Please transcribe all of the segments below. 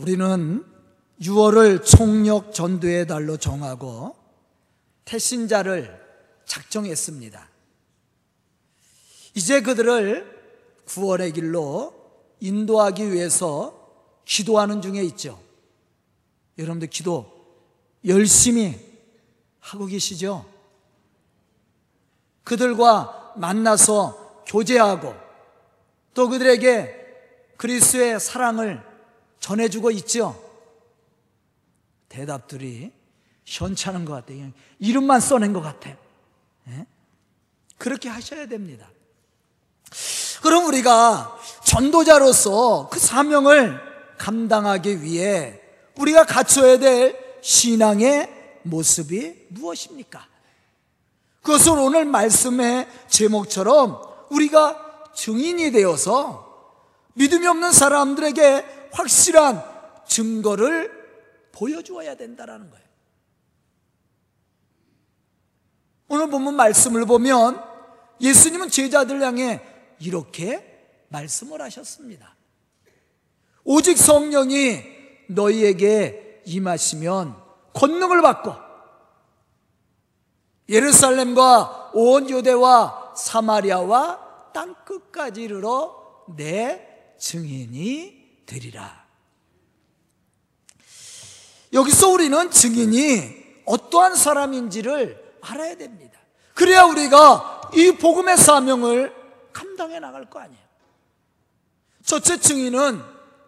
우리는 6월을 총력 전도의 달로 정하고 태신자를 작정했습니다. 이제 그들을 구원의 길로 인도하기 위해서 기도하는 중에 있죠. 여러분들 기도 열심히 하고 계시죠? 그들과 만나서 교제하고 또 그들에게 그리스의 사랑을 전해주고 있죠. 대답들이 현찮은 것 같아요. 이름만 써낸 것 같아요. 예? 그렇게 하셔야 됩니다. 그럼 우리가 전도자로서 그 사명을 감당하기 위해 우리가 갖춰야 될 신앙의 모습이 무엇입니까? 그것을 오늘 말씀의 제목처럼 우리가 증인이 되어서 믿음이 없는 사람들에게 확실한 증거를 보여주어야 된다는 거예요. 오늘 본문 말씀을 보면 예수님은 제자들 향해 이렇게 말씀을 하셨습니다. 오직 성령이 너희에게 임하시면 권능을 받고 예루살렘과 온 유대와 사마리아와 땅 끝까지 이르러 내 증인이 되리라. 여기서 우리는 증인이 어떠한 사람인지를 알아야 됩니다. 그래야 우리가 이 복음의 사명을 감당해 나갈 거 아니에요. 첫째 증인은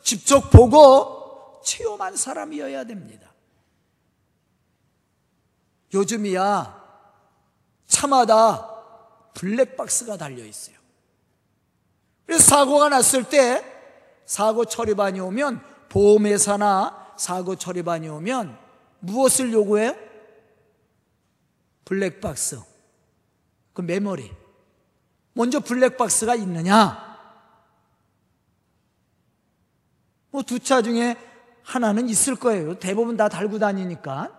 직접 보고 체험한 사람이어야 됩니다. 요즘이야 차마다 블랙박스가 달려 있어요. 그래서 사고가 났을 때 사고 처리반이 오면 보험회사나 사고 처리반이 오면 무엇을 요구해요? 블랙박스. 그 메모리. 먼저 블랙박스가 있느냐? 뭐 두 차 중에 하나는 있을 거예요. 대부분 다 달고 다니니까.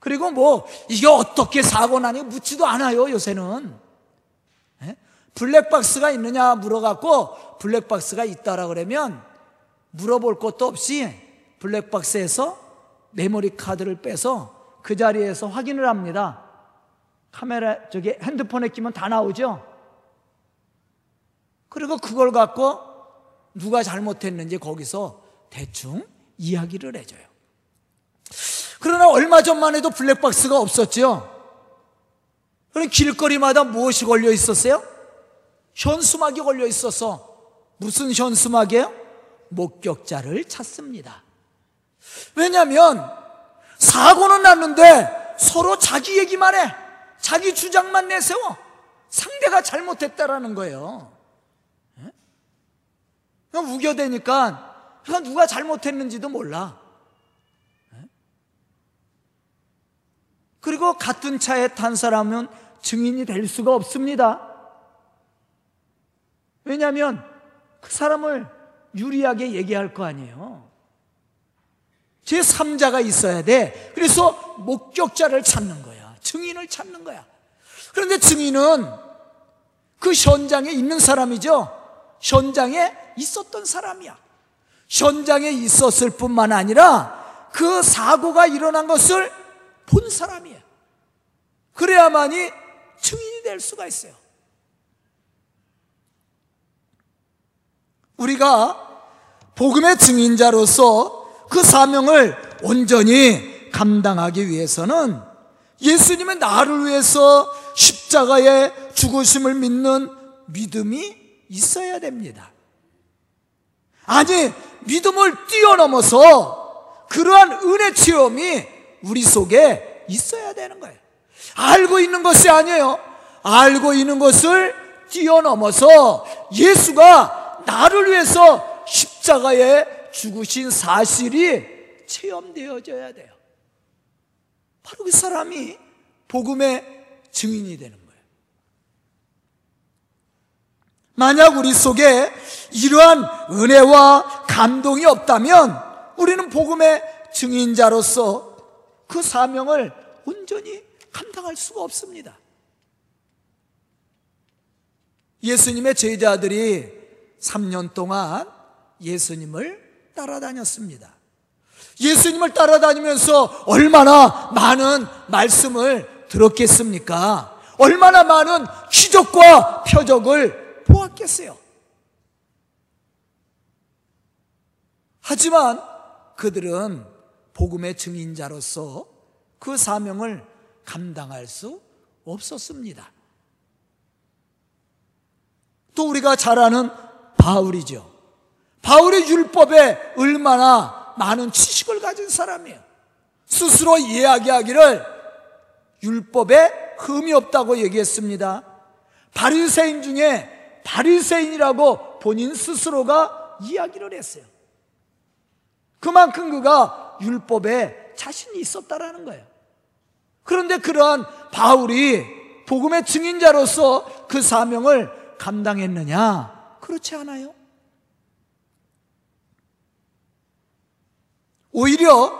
그리고 뭐 이게 어떻게 사고 나니 묻지도 않아요, 요새는. 예? 블랙박스가 있느냐 물어갖고 블랙박스가 있다라 그러면 물어볼 것도 없이 블랙박스에서 메모리 카드를 빼서 그 자리에서 확인을 합니다. 카메라 저기 핸드폰에 끼면 다 나오죠. 그리고 그걸 갖고 누가 잘못했는지 거기서 대충 이야기를 해줘요. 그러나 얼마 전만 해도 블랙박스가 없었죠. 그럼 길거리마다 무엇이 걸려 있었어요? 현수막이 걸려 있어서 무슨 현수막이에요? 목격자를 찾습니다. 왜냐하면 사고는 났는데 서로 자기 얘기만 해. 자기 주장만 내세워. 상대가 잘못했다라는 거예요. 그냥 우겨대니까 그냥 누가 잘못했는지도 몰라. 그리고 같은 차에 탄 사람은 증인이 될 수가 없습니다. 왜냐하면 그 사람을 유리하게 얘기할 거 아니에요. 제 3자가 있어야 돼. 그래서 목격자를 찾는 거야. 증인을 찾는 거야. 그런데 증인은 그 현장에 있는 사람이죠. 현장에 있었던 사람이야. 현장에 있었을 뿐만 아니라 그 사고가 일어난 것을 본 사람이에요. 그래야만이 증인이 될 수가 있어요. 우리가 복음의 증인자로서 그 사명을 온전히 감당하기 위해서는 예수님의 나를 위해서 십자가에 죽으심을 믿는 믿음이 있어야 됩니다. 아니, 믿음을 뛰어넘어서 그러한 은혜 체험이 우리 속에 있어야 되는 거예요. 알고 있는 것이 아니에요. 알고 있는 것을 뛰어넘어서 예수가 나를 위해서 십자가에 죽으신 사실이 체험되어져야 돼요. 바로 그 사람이 복음의 증인이 되는 거예요. 만약 우리 속에 이러한 은혜와 감동이 없다면 우리는 복음의 증인자로서 그 사명을 온전히 감당할 수가 없습니다. 예수님의 제자들이 3년 동안 예수님을 따라다녔습니다. 예수님을 따라다니면서 얼마나 많은 말씀을 들었겠습니까? 얼마나 많은 기적과 표적을 보았겠어요. 하지만 그들은 복음의 증인자로서 그 사명을 감당할 수 없었습니다. 또 우리가 잘 아는 바울이죠. 바울이 율법에 얼마나 많은 지식을 가진 사람이에요. 스스로 이야기하기를 율법에 흠이 없다고 얘기했습니다. 바리새인 중에 바리새인이라고 본인 스스로가 이야기를 했어요. 그만큼 그가 율법에 자신이 있었다라는 거예요. 그런데 그러한 바울이 복음의 증인자로서 그 사명을 감당했느냐? 그렇지 않아요. 오히려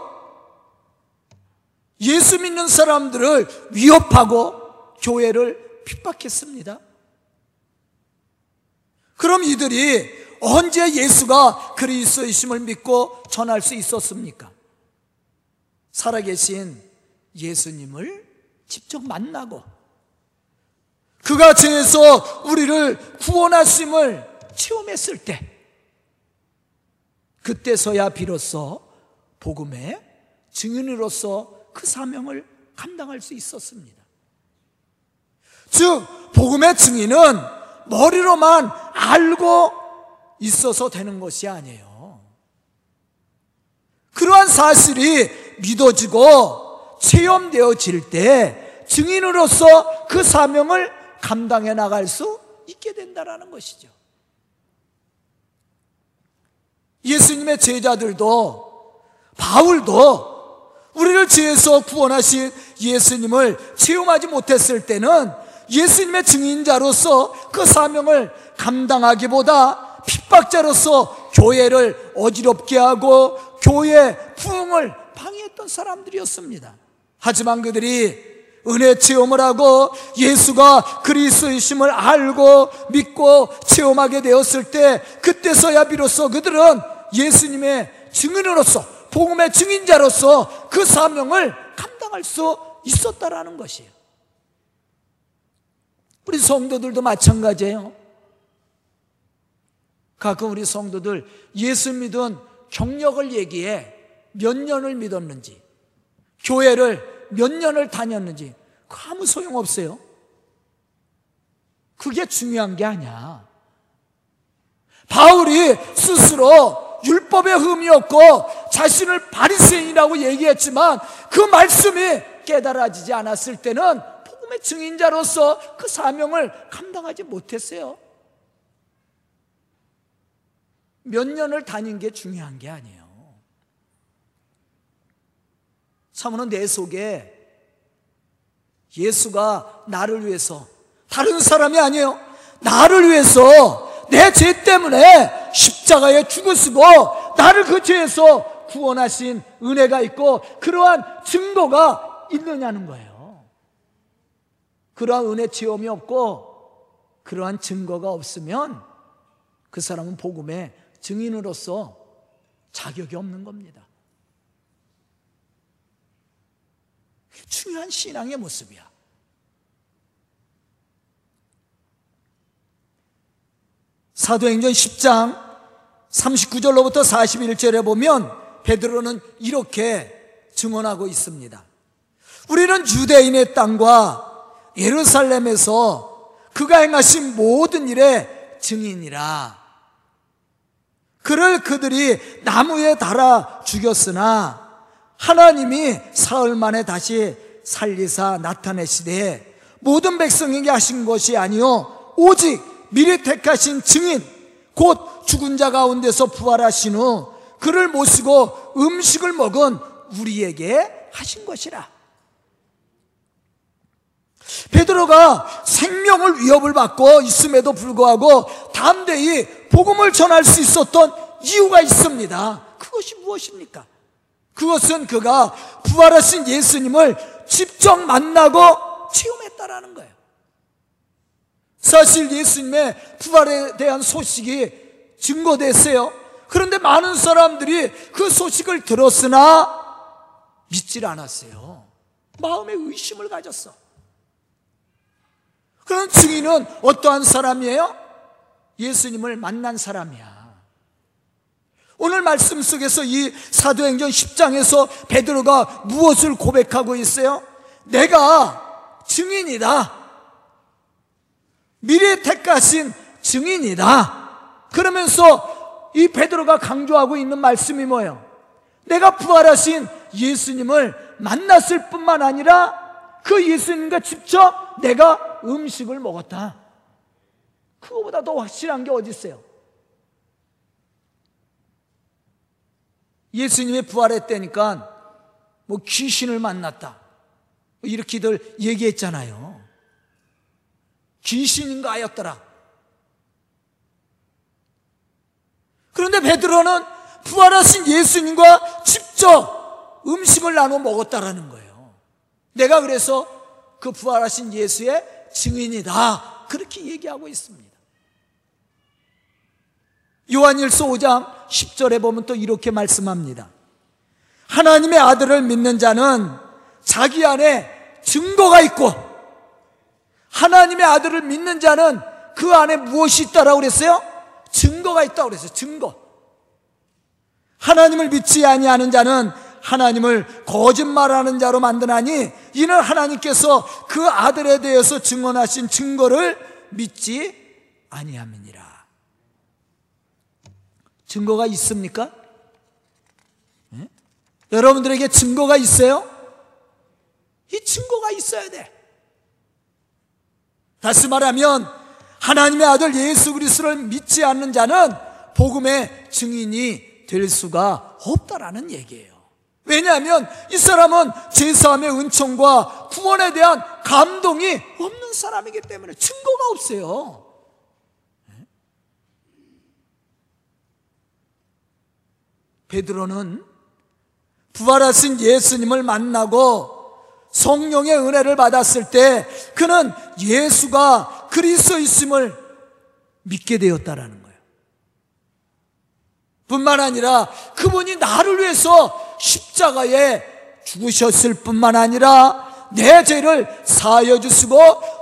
예수 믿는 사람들을 위협하고 교회를 핍박했습니다. 그럼 이들이 언제 예수가 그리스도이심을 믿고 전할 수 있었습니까? 살아계신 예수님을 직접 만나고 그가 죄에서 우리를 구원하심을 체험했을 때 그때서야 비로소 복음의 증인으로서 그 사명을 감당할 수 있었습니다. 즉, 복음의 증인은 머리로만 알고 있어서 되는 것이 아니에요. 그러한 사실이 믿어지고 체험되어질 때 증인으로서 그 사명을 감당해 나갈 수 있게 된다라는 것이죠. 예수님의 제자들도 바울도 우리를 죄에서 구원하신 예수님을 체험하지 못했을 때는 예수님의 증인자로서 그 사명을 감당하기보다 핍박자로서 교회를 어지럽게 하고 교회 부흥을 방해했던 사람들이었습니다. 하지만 그들이 은혜 체험을 하고 예수가 그리스도이심을 알고 믿고 체험하게 되었을 때 그때서야 비로소 그들은 예수님의 증인으로서 복음의 증인자로서 그 사명을 감당할 수 있었다라는 것이에요. 우리 성도들도 마찬가지예요. 가끔 우리 성도들 예수 믿은 경력을 얘기해 몇 년을 믿었는지, 교회를 몇 년을 다녔는지, 아무 소용 없어요. 그게 중요한 게 아니야. 바울이 스스로 율법의 흠이 없고 자신을 바리새인이라고 얘기했지만 그 말씀이 깨달아지지 않았을 때는 복음의 증인자로서 그 사명을 감당하지 못했어요. 몇 년을 다닌 게 중요한 게 아니에요. 사모는 내 속에 예수가 나를 위해서 다른 사람이 아니에요. 나를 위해서 내 죄 때문에 십자가에 죽으시고 나를 그 죄에서 구원하신 은혜가 있고 그러한 증거가 있느냐는 거예요. 그러한 은혜 체험이 없고 그러한 증거가 없으면 그 사람은 복음의 증인으로서 자격이 없는 겁니다. 중요한 신앙의 모습이야. 사도행전 10장 39절로부터 41절에 보면 베드로는 이렇게 증언하고 있습니다. 우리는 유대인의 땅과 예루살렘에서 그가 행하신 모든 일의 증인이라. 그를 그들이 나무에 달아 죽였으나 하나님이 사흘 만에 다시 살리사 나타내시되 모든 백성에게 하신 것이 아니요 오직 미리 택하신 증인 곧 죽은 자 가운데서 부활하신 후 그를 모시고 음식을 먹은 우리에게 하신 것이라. 베드로가 생명을 위협을 받고 있음에도 불구하고 담대히 복음을 전할 수 있었던 이유가 있습니다. 그것이 무엇입니까? 그것은 그가 부활하신 예수님을 직접 만나고 체험했다라는 거예요. 사실 예수님의 부활에 대한 소식이 증거됐어요. 그런데 많은 사람들이 그 소식을 들었으나 믿질 않았어요. 마음에 의심을 가졌어. 그런 증인은 어떠한 사람이에요? 예수님을 만난 사람이야. 오늘 말씀 속에서 이 사도행전 10장에서 베드로가 무엇을 고백하고 있어요? 내가 증인이다. 미래 택하신 증인이다. 그러면서 이 베드로가 강조하고 있는 말씀이 뭐예요? 내가 부활하신 예수님을 만났을 뿐만 아니라 그 예수님과 직접 내가 음식을 먹었다. 그거보다 더 확실한 게 어디 있어요? 예수님이 부활했다니까 뭐 귀신을 만났다. 이렇게들 얘기했잖아요. 귀신인가 하였더라. 그런데 베드로는 부활하신 예수님과 직접 음식을 나눠 먹었다라는 거예요. 내가 그래서 그 부활하신 예수의 증인이다. 그렇게 얘기하고 있습니다. 요한일서 5장 10절에 보면 또 이렇게 말씀합니다. 하나님의 아들을 믿는 자는 자기 안에 증거가 있고 하나님의 아들을 믿는 자는 그 안에 무엇이 있다라고 그랬어요? 증거가 있다고 그랬어요. 증거. 하나님을 믿지 아니하는 자는 하나님을 거짓말하는 자로 만드나니 이는 하나님께서 그 아들에 대해서 증언하신 증거를 믿지 아니함이니라. 증거가 있습니까? 네? 여러분들에게 증거가 있어요? 이 증거가 있어야 돼. 다시 말하면 하나님의 아들 예수 그리스도를 믿지 않는 자는 복음의 증인이 될 수가 없다라는 얘기예요. 왜냐하면 이 사람은 제사함의 은총과 구원에 대한 감동이 없는 사람이기 때문에 증거가 없어요. 베드로는 부활하신 예수님을 만나고 성령의 은혜를 받았을 때 그는 예수가 그리스도이심을 믿게 되었다라는 거예요. 뿐만 아니라 그분이 나를 위해서 십자가에 죽으셨을 뿐만 아니라 내 죄를 사하여 주시고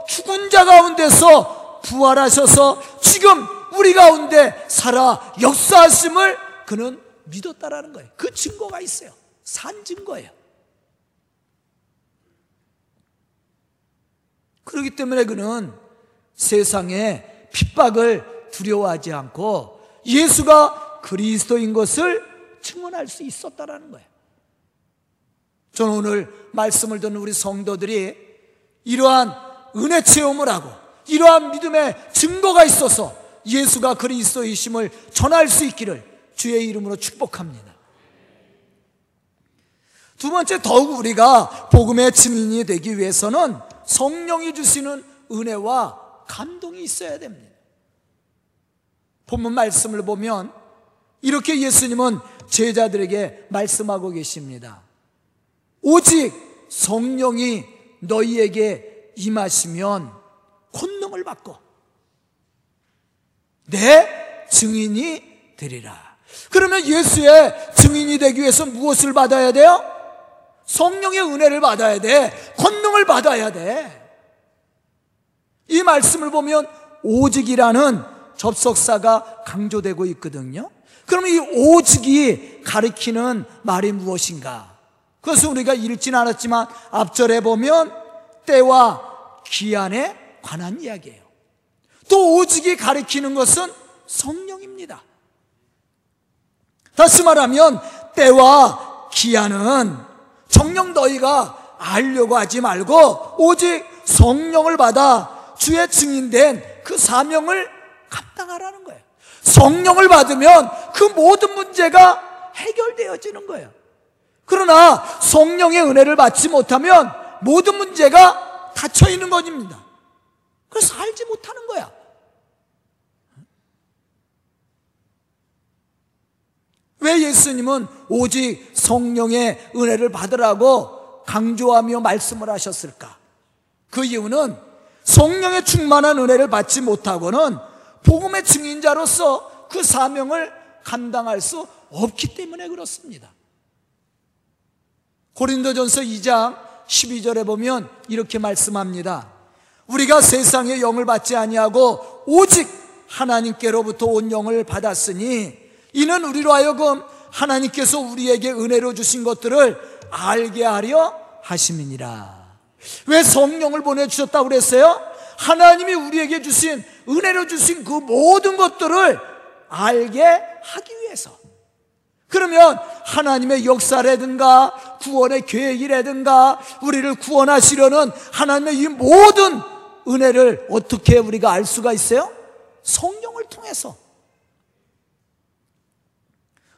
죽은 자 가운데서 부활하셔서 지금 우리 가운데 살아 역사하심을 그는 믿었다라는 거예요. 그 증거가 있어요. 산 증거예요. 그렇기 때문에 그는 세상에 핍박을 두려워하지 않고 예수가 그리스도인 것을 증언할 수 있었다라는 거예요. 저는 오늘 말씀을 듣는 우리 성도들이 이러한 은혜 체험을 하고 이러한 믿음의 증거가 있어서 예수가 그리스도이심을 전할 수 있기를 주의 이름으로 축복합니다. 두 번째, 더욱 우리가 복음의 증인이 되기 위해서는 성령이 주시는 은혜와 감동이 있어야 됩니다. 본문 말씀을 보면 이렇게 예수님은 제자들에게 말씀하고 계십니다. 오직 성령이 너희에게 임하시면 권능을 받고 내 증인이 되리라. 그러면 예수의 증인이 되기 위해서 무엇을 받아야 돼요? 성령의 은혜를 받아야 돼. 권능을 받아야 돼. 이 말씀을 보면 오직이라는 접속사가 강조되고 있거든요. 그러면 이 오직이 가리키는 말이 무엇인가? 그것은 우리가 읽지는 않았지만 앞절에 보면 때와 기한에 관한 이야기예요. 또 오직이 가리키는 것은 성령입니다. 다시 말하면 때와 기한은 정령 너희가 알려고 하지 말고 오직 성령을 받아 주의 증인된 그 사명을 감당하라는 거예요. 성령을 받으면 그 모든 문제가 해결되어지는 거예요. 그러나 성령의 은혜를 받지 못하면 모든 문제가 닫혀 있는 것입니다. 그래서 살지 못하는 거야. 왜 예수님은 오직 성령의 은혜를 받으라고 강조하며 말씀을 하셨을까? 그 이유는 성령의 충만한 은혜를 받지 못하고는 복음의 증인자로서 그 사명을 감당할 수 없기 때문에 그렇습니다. 고린도전서 2장 12절에 보면 이렇게 말씀합니다. 우리가 세상의 영을 받지 아니하고 오직 하나님께로부터 온 영을 받았으니 이는 우리로 하여금 하나님께서 우리에게 은혜로 주신 것들을 알게 하려 하심이니라. 왜 성령을 보내주셨다고 그랬어요? 하나님이 우리에게 주신 은혜로 주신 그 모든 것들을 알게 하기 위해서. 그러면 하나님의 역사라든가 구원의 계획이라든가 우리를 구원하시려는 하나님의 이 모든 은혜를 어떻게 우리가 알 수가 있어요? 성령을 통해서.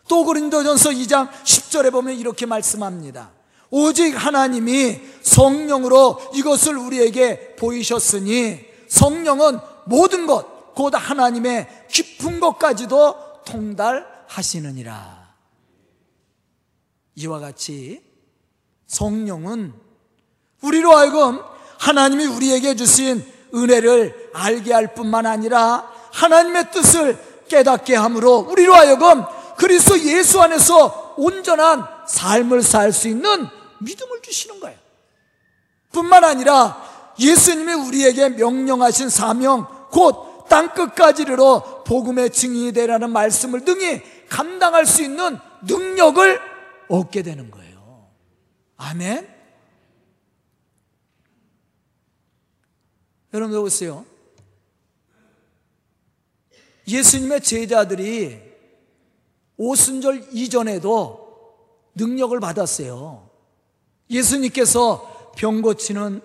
또 고린도전서 2장 10절에 보면 이렇게 말씀합니다. 오직 하나님이 성령으로 이것을 우리에게 보이셨으니 성령은 모든 것, 곧 하나님의 깊은 것까지도 통달하시느니라. 이와 같이 성령은 우리로 하여금 하나님이 우리에게 주신 은혜를 알게 할 뿐만 아니라 하나님의 뜻을 깨닫게 함으로 우리로 하여금 그리스도 예수 안에서 온전한 삶을 살 수 있는 믿음을 주시는 거예요. 뿐만 아니라 예수님이 우리에게 명령하신 사명 곧 땅 끝까지 이르러 복음의 증인이 되라는 말씀을 등이 감당할 수 있는 능력을 얻게 되는 거예요. 아멘. 여러분 보세요. 예수님의 제자들이 오순절 이전에도 능력을 받았어요. 예수님께서 병 고치는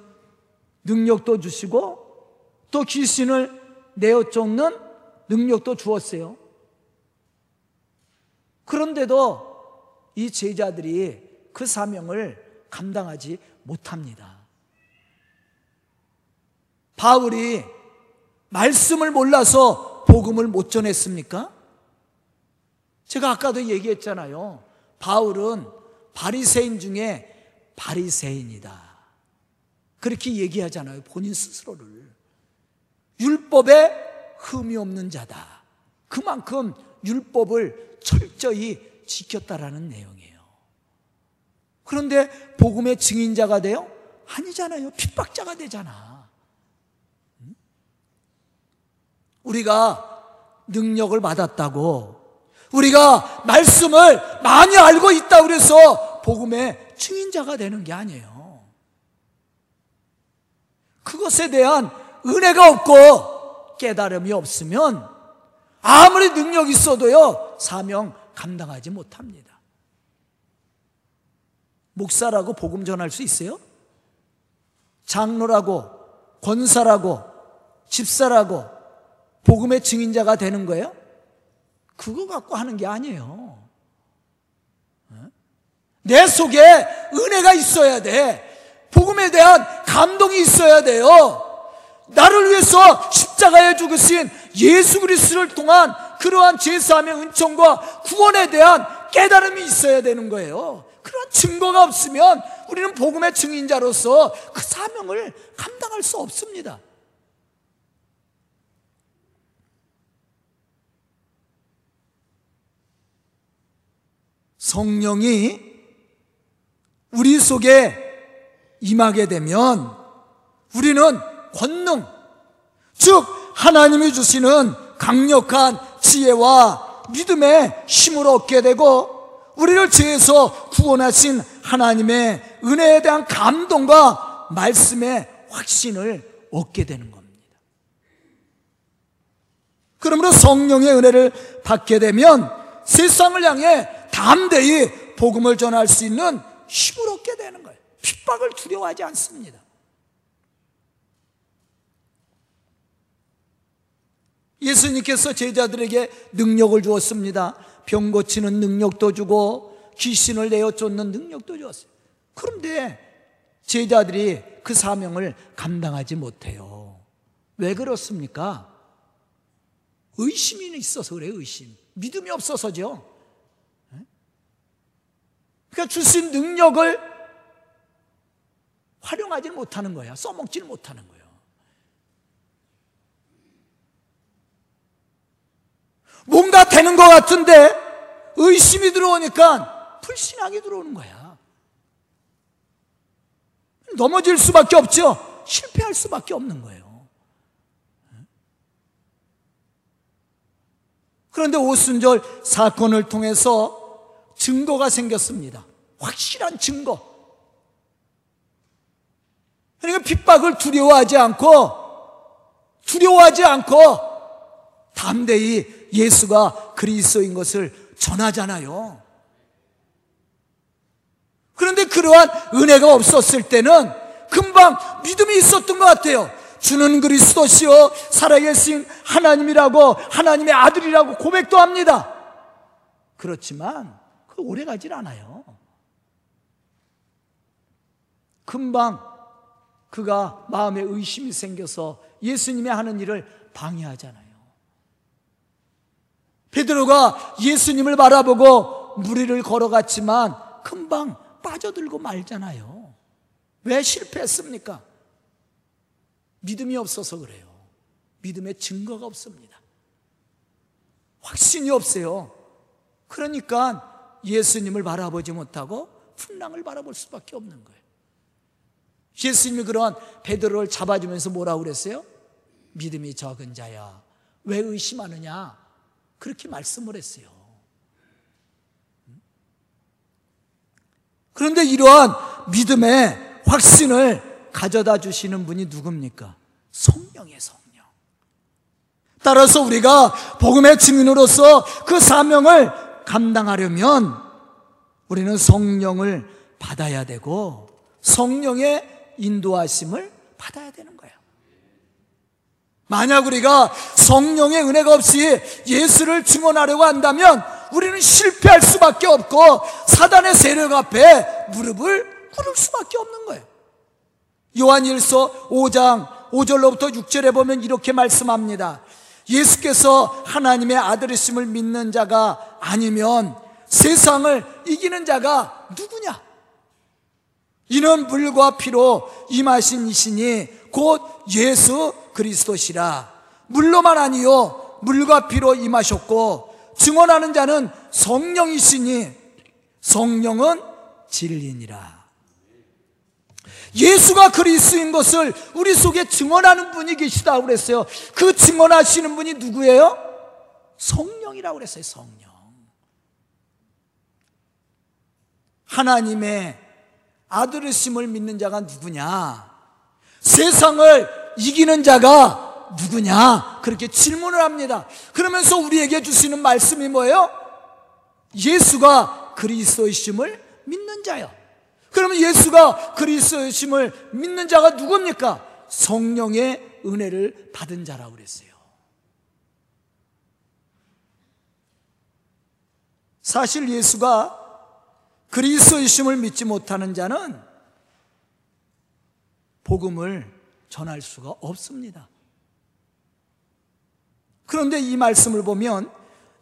능력도 주시고 또 귀신을 내어 쫓는 능력도 주었어요. 그런데도 이 제자들이 그 사명을 감당하지 못합니다. 바울이 말씀을 몰라서 복음을 못 전했습니까? 제가 아까도 얘기했잖아요. 바울은 바리새인 중에 바리새인이다. 그렇게 얘기하잖아요. 본인 스스로를. 율법에 흠이 없는 자다. 그만큼 율법을 철저히 지켰다라는 내용이에요. 그런데 복음의 증인자가 돼요? 아니잖아요. 핍박자가 되잖아. 우리가 능력을 받았다고 우리가 말씀을 많이 알고 있다 그래서 복음의 증인자가 되는 게 아니에요. 그것에 대한 은혜가 없고 깨달음이 없으면 아무리 능력 있어도요 사명 감당하지 못합니다. 목사라고 복음 전할 수 있어요? 장로라고 권사라고 집사라고 복음의 증인자가 되는 거예요? 그거 갖고 하는 게 아니에요. 어? 내 속에 은혜가 있어야 돼. 복음에 대한 감동이 있어야 돼요. 나를 위해서 십자가에 죽으신 예수 그리스도를 통한 그러한 제사함의 은총과 구원에 대한 깨달음이 있어야 되는 거예요. 그런 증거가 없으면 우리는 복음의 증인자로서 그 사명을 감당할 수 없습니다. 성령이 우리 속에 임하게 되면 우리는 권능, 즉 하나님이 주시는 강력한 지혜와 믿음의 힘을 얻게 되고 우리를 죄에서 구원하신 하나님의 은혜에 대한 감동과 말씀의 확신을 얻게 되는 겁니다. 그러므로 성령의 은혜를 받게 되면 세상을 향해 담대히 복음을 전할 수 있는 힘을 얻게 되는 거예요. 핍박을 두려워하지 않습니다. 예수님께서 제자들에게 능력을 주었습니다. 병 고치는 능력도 주고 귀신을 내어 쫓는 능력도 주었어요. 그런데 제자들이 그 사명을 감당하지 못해요. 왜 그렇습니까? 의심이 있어서 그래요, 의심. 믿음이 없어서죠. 그러니까 주신 능력을 활용하지 못하는 거야. 써먹지를 못하는 거예요. 뭔가 되는 것 같은데 의심이 들어오니까 불신앙이 들어오는 거야. 넘어질 수밖에 없죠. 실패할 수밖에 없는 거예요. 그런데 오순절 사건을 통해서 증거가 생겼습니다. 확실한 증거. 그러니까 핍박을 두려워하지 않고, 두려워하지 않고, 담대히 예수가 그리스도인 것을 전하잖아요. 그런데 그러한 은혜가 없었을 때는 금방 믿음이 있었던 것 같아요. 주는 그리스도시요 살아계신 하나님이라고 하나님의 아들이라고 고백도 합니다. 그렇지만 그 오래 가질 않아요. 금방 그가 마음에 의심이 생겨서 예수님이 하는 일을 방해하잖아요. 베드로가 예수님을 바라보고 무리를 걸어갔지만 금방 빠져들고 말잖아요. 왜 실패했습니까? 믿음이 없어서 그래요. 믿음의 증거가 없습니다. 확신이 없어요. 그러니까 예수님을 바라보지 못하고 풍랑을 바라볼 수밖에 없는 거예요. 예수님이 그런 베드로를 잡아주면서 뭐라고 그랬어요? 믿음이 적은 자야. 왜 의심하느냐? 그렇게 말씀을 했어요. 그런데 이러한 믿음의 확신을 가져다 주시는 분이 누굽니까? 성령의 성령. 따라서 우리가 복음의 증인으로서 그 사명을 감당하려면 우리는 성령을 받아야 되고 성령의 인도하심을 받아야 되는 거예요. 만약 우리가 성령의 은혜가 없이 예수를 증언하려고 한다면 우리는 실패할 수밖에 없고 사단의 세력 앞에 무릎을 꿇을 수밖에 없는 거예요. 요한일서 5장 5절로부터 6절에 보면 이렇게 말씀합니다. 예수께서 하나님의 아들이심을 믿는 자가 아니면 세상을 이기는 자가 누구냐? 이는 물과 피로 임하신 이시니 곧 예수 그리스도시라. 물로만 아니요 물과 피로 임하셨고 증언하는 자는 성령이시니 성령은 진리니라. 예수가 그리스인 것을 우리 속에 증언하는 분이 계시다고 그랬어요. 그 증언하시는 분이 누구예요? 성령이라고 그랬어요, 성령. 하나님의 아들의심을 믿는 자가 누구냐? 세상을 이기는 자가 누구냐? 그렇게 질문을 합니다. 그러면서 우리에게 주시는 말씀이 뭐예요? 예수가 그리스도이심을 믿는 자요. 그러면 예수가 그리스도심을 믿는 자가 누굽니까? 성령의 은혜를 받은 자라고 그랬어요. 사실 예수가 그리스도이심을 믿지 못하는 자는 복음을 전할 수가 없습니다. 그런데 이 말씀을 보면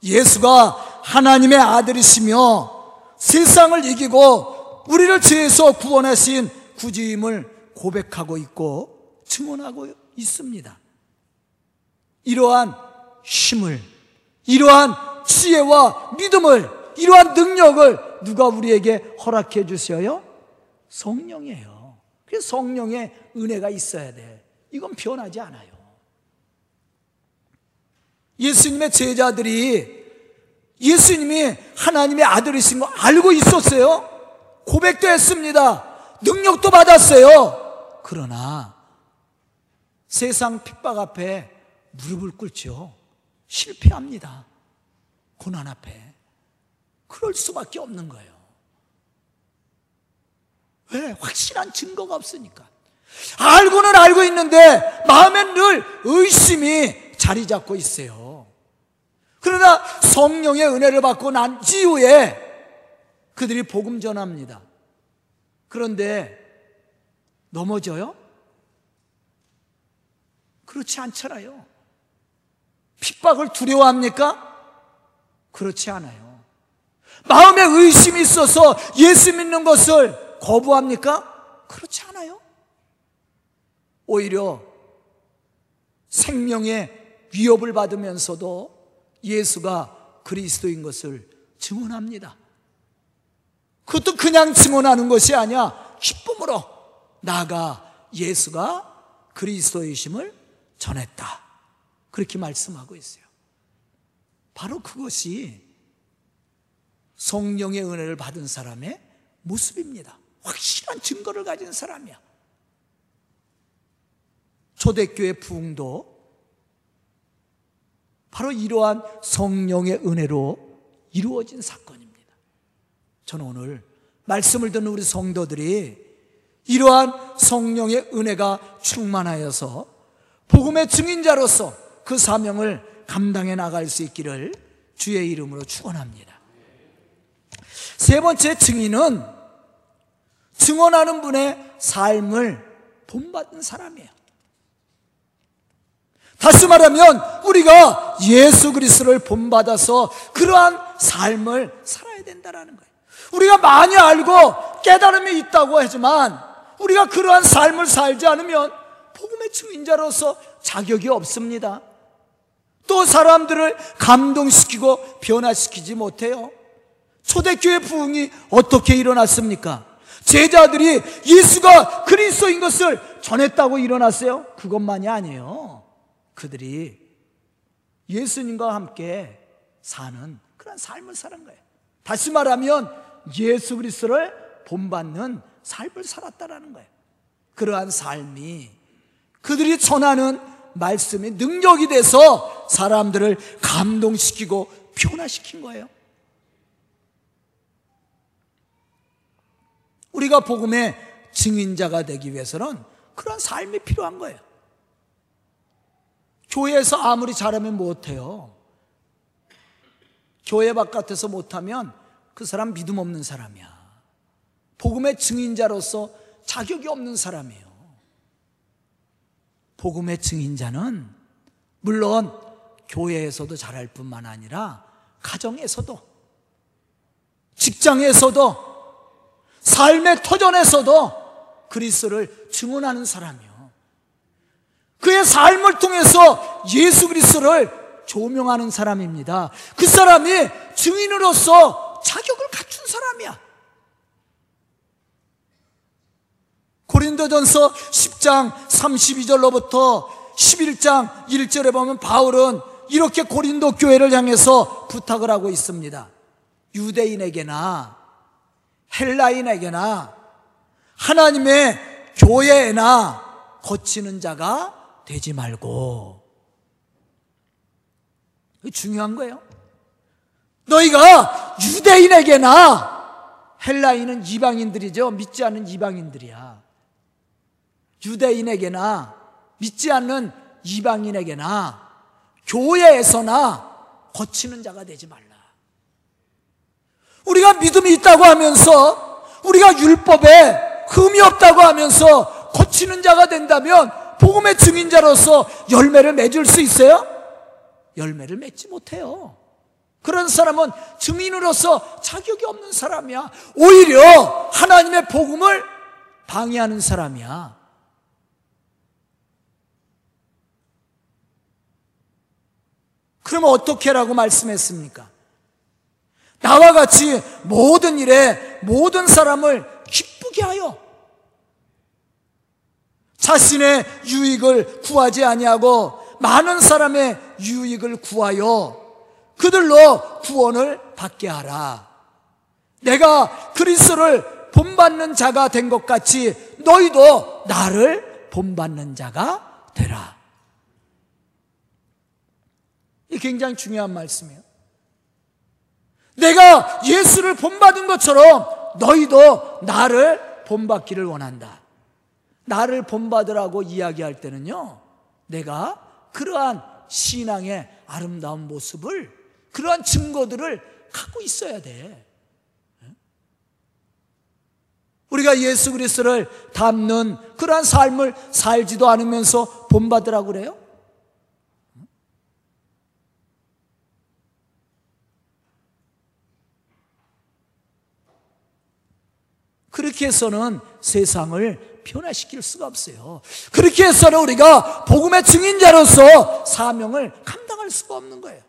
예수가 하나님의 아들이시며 세상을 이기고 우리를 죄에서 구원하신 구주임을 고백하고 있고 증언하고 있습니다. 이러한 힘을, 이러한 지혜와 믿음을, 이러한 능력을 누가 우리에게 허락해 주셔요? 성령이에요. 그래서 성령의 은혜가 있어야 돼. 이건 변하지 않아요. 예수님의 제자들이 예수님이 하나님의 아들이신 거 알고 있었어요. 고백도 했습니다. 능력도 받았어요. 그러나 세상 핍박 앞에 무릎을 꿇죠. 실패합니다. 고난 앞에. 그럴 수밖에 없는 거예요. 왜? 확실한 증거가 없으니까. 알고는 알고 있는데 마음엔 늘 의심이 자리 잡고 있어요. 그러나 성령의 은혜를 받고 난 이후에 그들이 복음 전합니다. 그런데 넘어져요? 그렇지 않잖아요. 핍박을 두려워합니까? 그렇지 않아요. 마음에 의심이 있어서 예수 믿는 것을 거부합니까? 그렇지 않아요. 오히려 생명의 위협을 받으면서도 예수가 그리스도인 것을 증언합니다. 그것도 그냥 증언하는 것이 아니야. 기쁨으로 나가 예수가 그리스도이심을 전했다. 그렇게 말씀하고 있어요. 바로 그것이 성령의 은혜를 받은 사람의 모습입니다. 확실한 증거를 가진 사람이야. 초대교회 부흥도 바로 이러한 성령의 은혜로 이루어진 사건입니다. 저는 오늘 말씀을 듣는 우리 성도들이 이러한 성령의 은혜가 충만하여서 복음의 증인자로서 그 사명을 감당해 나갈 수 있기를 주의 이름으로 축원합니다. 세 번째 증인은 증언하는 분의 삶을 본받은 사람이에요. 다시 말하면 우리가 예수 그리스도를 본받아서 그러한 삶을 살아야 된다라는 거예요. 우리가 많이 알고 깨달음이 있다고 하지만 우리가 그러한 삶을 살지 않으면 복음의 증인자로서 자격이 없습니다. 또 사람들을 감동시키고 변화시키지 못해요. 초대교회 부흥이 어떻게 일어났습니까? 제자들이 예수가 그리스도인 것을 전했다고 일어났어요? 그것만이 아니에요. 그들이 예수님과 함께 사는 그런 삶을 사는 거예요. 다시 말하면 예수 그리스도를 본받는 삶을 살았다라는 거예요. 그러한 삶이 그들이 전하는 말씀이 능력이 돼서 사람들을 감동시키고 변화시킨 거예요. 우리가 복음의 증인자가 되기 위해서는 그런 삶이 필요한 거예요. 교회에서 아무리 잘하면 못해요. 교회 바깥에서 못하면 그 사람 믿음 없는 사람이야. 복음의 증인자로서 자격이 없는 사람이에요. 복음의 증인자는 물론 교회에서도 잘할 뿐만 아니라 가정에서도 직장에서도 삶의 터전에서도 그리스도를 증언하는 사람이요. 그의 삶을 통해서 예수 그리스도를 조명하는 사람입니다. 그 사람이 증인으로서 자격을 갖춘 사람이야. 고린도전서 10장 32절로부터 11장 1절에 보면 바울은 이렇게 고린도 교회를 향해서 부탁을 하고 있습니다. 유대인에게나 헬라인에게나 하나님의 교회에나 거치는 자가 되지 말고 중요한 거예요. 너희가 유대인에게나 헬라인은 이방인들이죠. 믿지 않는 이방인들이야. 유대인에게나 믿지 않는 이방인에게나 교회에서나 거치는 자가 되지 말라. 우리가 믿음이 있다고 하면서 우리가 율법에 흠이 없다고 하면서 거치는 자가 된다면 복음의 증인자로서 열매를 맺을 수 있어요? 열매를 맺지 못해요. 그런 사람은 증인으로서 자격이 없는 사람이야. 오히려 하나님의 복음을 방해하는 사람이야. 그러면 어떻게 라고 말씀했습니까? 나와 같이 모든 일에 모든 사람을 기쁘게 하여 자신의 유익을 구하지 아니하고 많은 사람의 유익을 구하여 그들로 구원을 받게 하라. 내가 그리스도를 본받는 자가 된 것 같이 너희도 나를 본받는 자가 되라. 이 굉장히 중요한 말씀이에요. 내가 예수를 본받은 것처럼 너희도 나를 본받기를 원한다. 나를 본받으라고 이야기할 때는요, 내가 그러한 신앙의 아름다운 모습을, 그러한 증거들을 갖고 있어야 돼. 우리가 예수 그리스도를 닮는 그러한 삶을 살지도 않으면서 본받으라고 그래요? 그렇게 해서는 세상을 변화시킬 수가 없어요. 그렇게 해서는 우리가 복음의 증인자로서 사명을 감당할 수가 없는 거예요.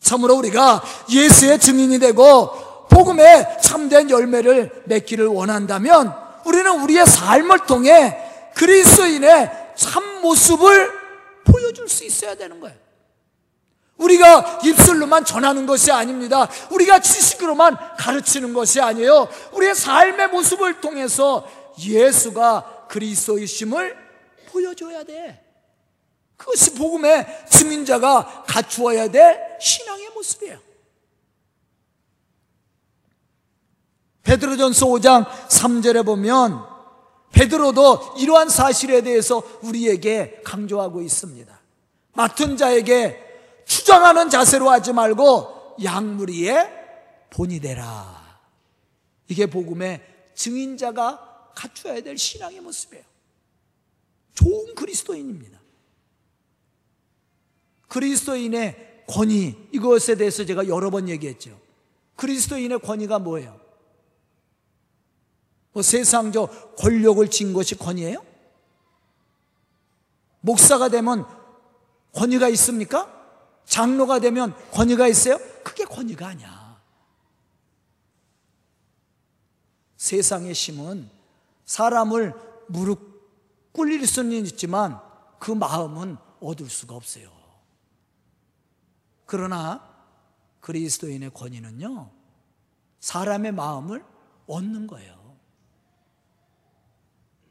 참으로 우리가 예수의 증인이 되고 복음의 참된 열매를 맺기를 원한다면 우리는 우리의 삶을 통해 그리스도인의 참 모습을 보여줄 수 있어야 되는 거예요. 우리가 입술로만 전하는 것이 아닙니다. 우리가 지식으로만 가르치는 것이 아니에요. 우리의 삶의 모습을 통해서 예수가 그리스도이심을 보여줘야 돼. 그것이 복음의 증인자가 갖추어야 될 신앙의 모습이에요. 베드로전서 5장 3절에 보면 베드로도 이러한 사실에 대해서 우리에게 강조하고 있습니다. 맡은 자에게 추정하는 자세로 하지 말고 양무리에 본이 되라. 이게 복음의 증인자가 갖춰야 될 신앙의 모습이에요. 좋은 그리스도인입니다. 그리스도인의 권위, 이것에 대해서 제가 여러 번 얘기했죠. 그리스도인의 권위가 뭐예요? 뭐 세상적 권력을 진 것이 권위예요? 목사가 되면 권위가 있습니까? 장로가 되면 권위가 있어요? 그게 권위가 아니야. 세상의 심은 사람을 무릎 꿇릴 수는 있지만 그 마음은 얻을 수가 없어요. 그러나 그리스도인의 권위는요, 사람의 마음을 얻는 거예요.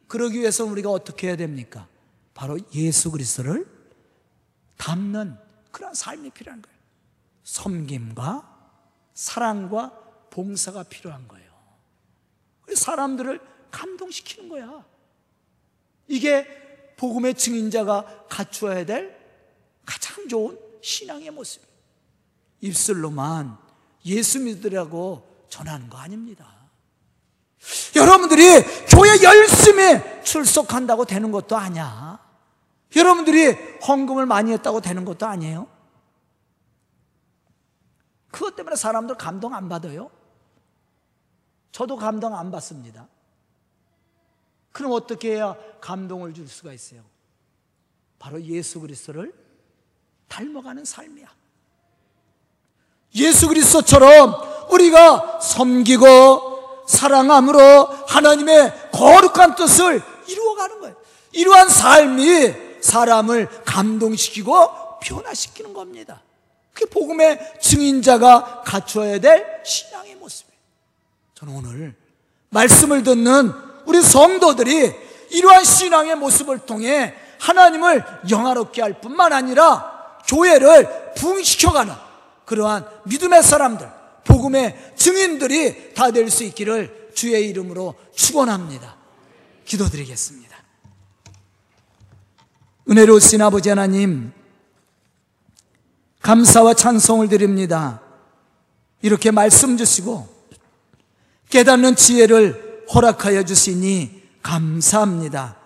그러기 위해서 우리가 어떻게 해야 됩니까? 바로 예수 그리스도를 닮는 그런 삶이 필요한 거예요. 섬김과 사랑과 봉사가 필요한 거예요. 사람들을 감동시키는 거야. 이게 복음의 증인자가 갖추어야 될 가장 좋은 신앙의 모습. 입술로만 예수 믿으라고 전하는 거 아닙니다. 여러분들이 교회 열심히 출석한다고 되는 것도 아니야. 여러분들이 헌금을 많이 했다고 되는 것도 아니에요. 그것 때문에 사람들 감동 안 받아요. 저도 감동 안 받습니다. 그럼 어떻게 해야 감동을 줄 수가 있어요? 바로 예수 그리스도를 닮아가는 삶이야. 예수 그리스도처럼 우리가 섬기고 사랑함으로 하나님의 거룩한 뜻을 이루어가는 거예요. 이러한 삶이 사람을 감동시키고 변화시키는 겁니다. 그게 복음의 증인자가 갖춰야 될 신앙의 모습이에요. 저는 오늘 말씀을 듣는 우리 성도들이 이러한 신앙의 모습을 통해 하나님을 영화롭게 할 뿐만 아니라 교회를 부흥시켜가는 그러한 믿음의 사람들, 복음의 증인들이 다 될 수 있기를 주의 이름으로 축원합니다. 기도드리겠습니다. 은혜로우신 아버지 하나님, 감사와 찬송을 드립니다. 이렇게 말씀 주시고 깨닫는 지혜를 허락하여 주시니 감사합니다.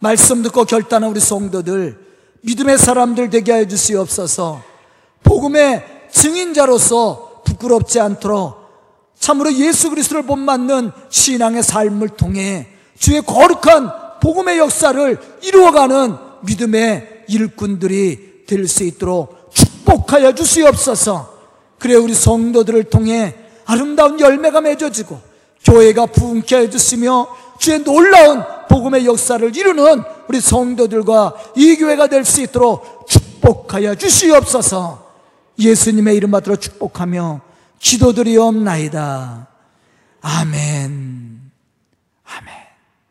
말씀 듣고 결단한 우리 성도들, 믿음의 사람들 되게 하여 주시옵소서 복음의 증인자로서 부끄럽지 않도록 참으로 예수 그리스도를 본받는 신앙의 삶을 통해 주의 거룩한 복음의 역사를 이루어가는 믿음의 일꾼들이 될 수 있도록 축복하여 주시옵소서. 그래 우리 성도들을 통해 아름다운 열매가 맺어지고 교회가 부흥케 해 주시며 주의 놀라운 복음의 역사를 이루는 우리 성도들과 이 교회가 될 수 있도록 축복하여 주시옵소서. 예수님의 이름 받들어 축복하며 기도드리옵나이다. 아멘.